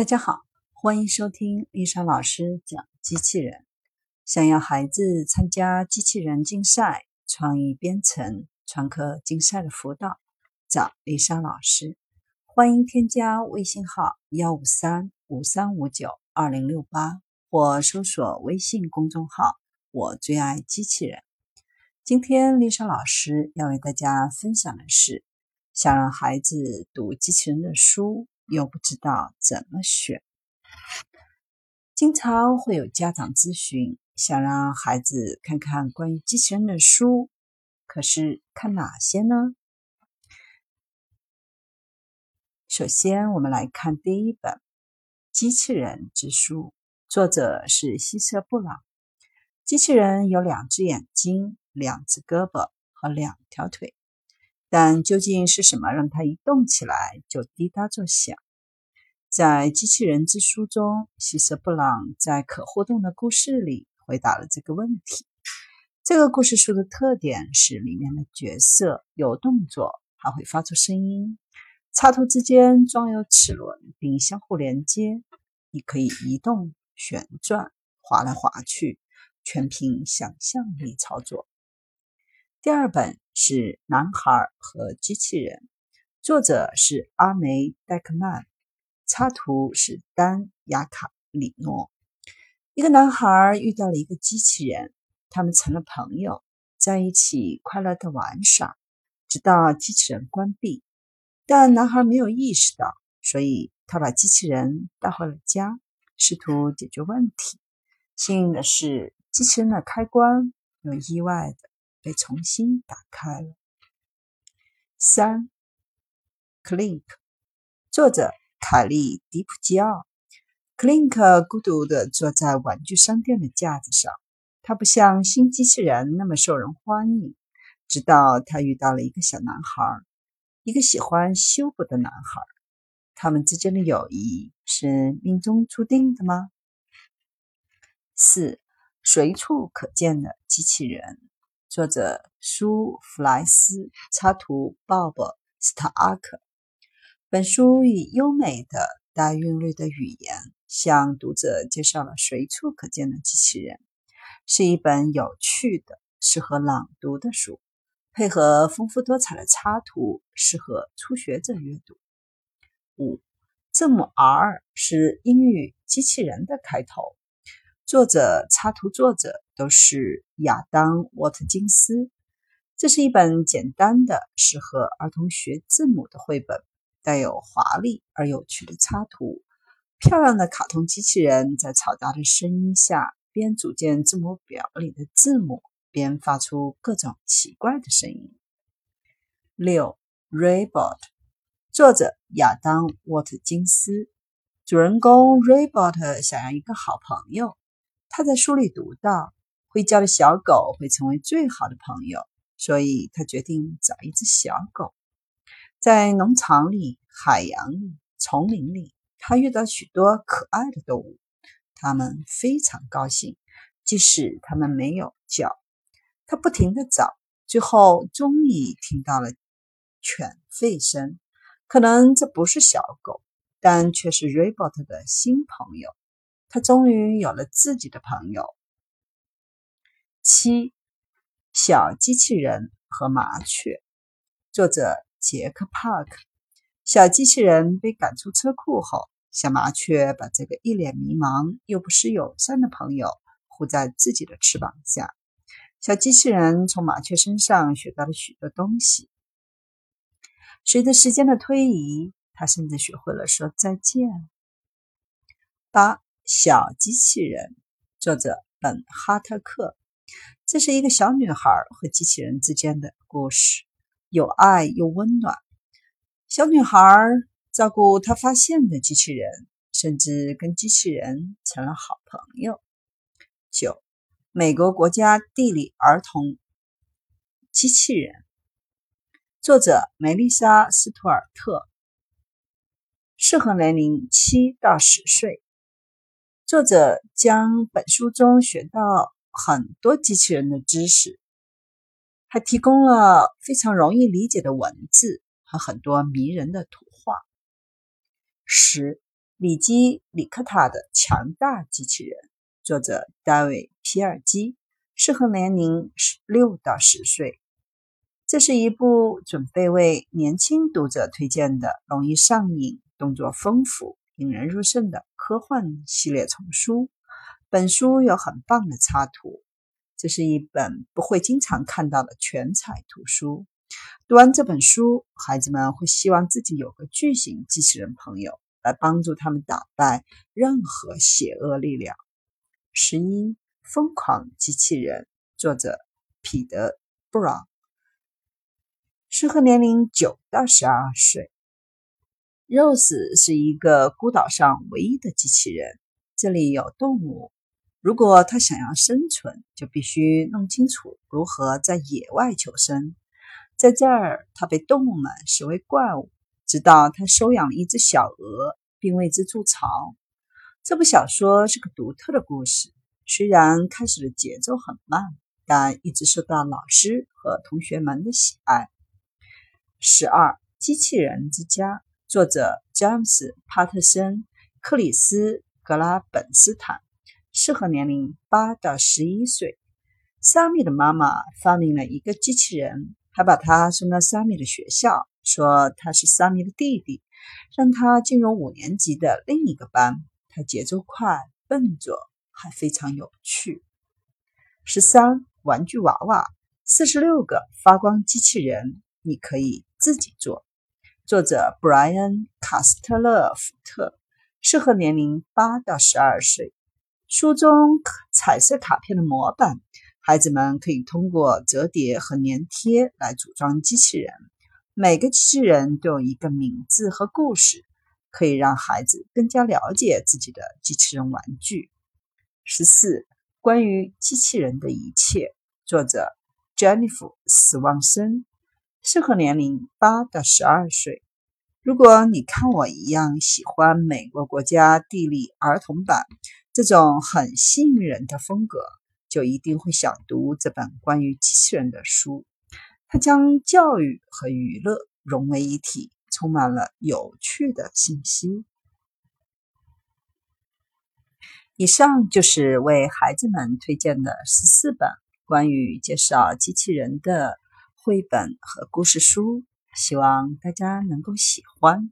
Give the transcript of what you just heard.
大家好，欢迎收听丽莎老师讲机器人。想要孩子参加机器人竞赛、创意编程、创客竞赛的辅导，找丽莎老师。欢迎添加微信号幺五三五三五九二零六八，或搜索微信公众号“我最爱机器人”。今天丽莎老师要为大家分享的是：想让孩子读机器人的书。又不知道怎么选，经常会有家长咨询，想让孩子看看关于机器人的书，可是看哪些呢？首先，我们来看第一本《机器人之书》，作者是希瑟·布朗。机器人有两只眼睛、两只胳膊和两条腿。但究竟是什么让他一动起来就滴答作响？在《机器人之书》中，希瑟·布朗在可互动的故事里回答了这个问题。这个故事书的特点是里面的角色有动作，还会发出声音。插图之间装有齿轮，并相互连接。你可以移动、旋转、滑来滑去，全凭想象力操作。第二本是《男孩和机器人》，作者是阿梅·戴克曼，插图是丹·雅卡里诺。一个男孩遇到了一个机器人，他们成了朋友，在一起快乐的玩耍，直到机器人关闭。但男孩没有意识到，所以他把机器人带回了家，试图解决问题。幸运的是，机器人的开关有意外的。被重新打开了。三，Clink，作者凯利·迪普基奥。Clink 孤独地坐在玩具商店的架子上，他不像新机器人那么受人欢迎。直到他遇到了一个小男孩，一个喜欢修补的男孩。他们之间的友谊是命中注定的吗？四，随处可见的机器人。作者苏弗莱斯，插图鲍勃斯塔阿克。本书以优美的带韵律的语言，向读者介绍了随处可见的机器人，是一本有趣的、适合朗读的书，配合丰富多彩的插图，适合初学者阅读。五，字母 R 是英语机器人的开头。作者、插图作者都是亚当·沃特金斯。这是一本简单的、适合儿童学字母的绘本，带有华丽而有趣的插图。漂亮的卡通机器人在嘈杂的声音下，边组建字母表里的字母，边发出各种奇怪的声音。六，Raybot，作者亚当·沃特金斯。主人公 Raybot 想要一个好朋友。他在书里读到，会叫的小狗会成为最好的朋友，所以他决定找一只小狗。在农场里、海洋里、丛林里，他遇到许多可爱的动物，他们非常高兴，即使他们没有叫。他不停地找，最后终于听到了犬吠声。可能这不是小狗，但却是 Robert 的新朋友。他终于有了自己的朋友。七，小机器人和麻雀，作者杰克·帕克。小机器人被赶出车库后，小麻雀把这个一脸迷茫又不失友善的朋友护在自己的翅膀下。小机器人从麻雀身上学到了许多东西。随着时间的推移，他甚至学会了说再见。八。小机器人，作者本哈特克。这是一个小女孩和机器人之间的故事，有爱又温暖。小女孩照顾她发现的机器人，甚至跟机器人成了好朋友。九，美国国家地理儿童机器人，作者梅丽莎·斯图尔特，适合年龄七到十岁。作者将本书中学到很多机器人的知识，还提供了非常容易理解的文字和很多迷人的图画。十里基里克塔的强大机器人，作者大卫皮尔基，适合年龄六到十岁。这是一部准备为年轻读者推荐的、容易上瘾、动作丰富、引人入胜的科幻系列丛书。本书有很棒的插图，这是一本不会经常看到的全彩图书。读完这本书，孩子们会希望自己有个巨型机器人朋友。来帮助他们打败任何邪恶力量。十一，疯狂机器人，作者彼得·布朗，适合年龄九到十二岁。Rose 是一个孤岛上唯一的机器人。这里有动物，如果他想要生存，就必须弄清楚如何在野外求生。在这儿，他被动物们视为怪物。直到他收养了一只小鹅，并为之筑巢。这部小说是个独特的故事，虽然开始的节奏很慢，但一直受到老师和同学们的喜爱。十二机器人之家，作者詹姆斯·帕特森、克里斯·格拉本斯坦，适合年龄八到十一岁。萨米的妈妈发明了一个机器人，还把它送到萨米的学校。说他是萨米的弟弟，让他进入五年级的另一个班。他节奏快、笨拙，还非常有趣。十三玩具娃娃，四十六个发光机器人，你可以自己做。作者布莱恩·卡斯特勒福特，适合年龄八到十二岁。书中彩色卡片的模板，孩子们可以通过折叠和粘贴来组装机器人。每个机器人都有一个名字和故事，可以让孩子更加了解自己的机器人玩具。十四，关于机器人的一切，作者 Jennifer 斯旺森，适合年龄八到十二岁。如果你看我一样喜欢美国国家地理儿童版这种很吸引人的风格，就一定会想读这本关于机器人的书。它将教育和娱乐融为一体，充满了有趣的信息。以上就是为孩子们推荐的十四本关于介绍机器人的绘本和故事书，希望大家能够喜欢。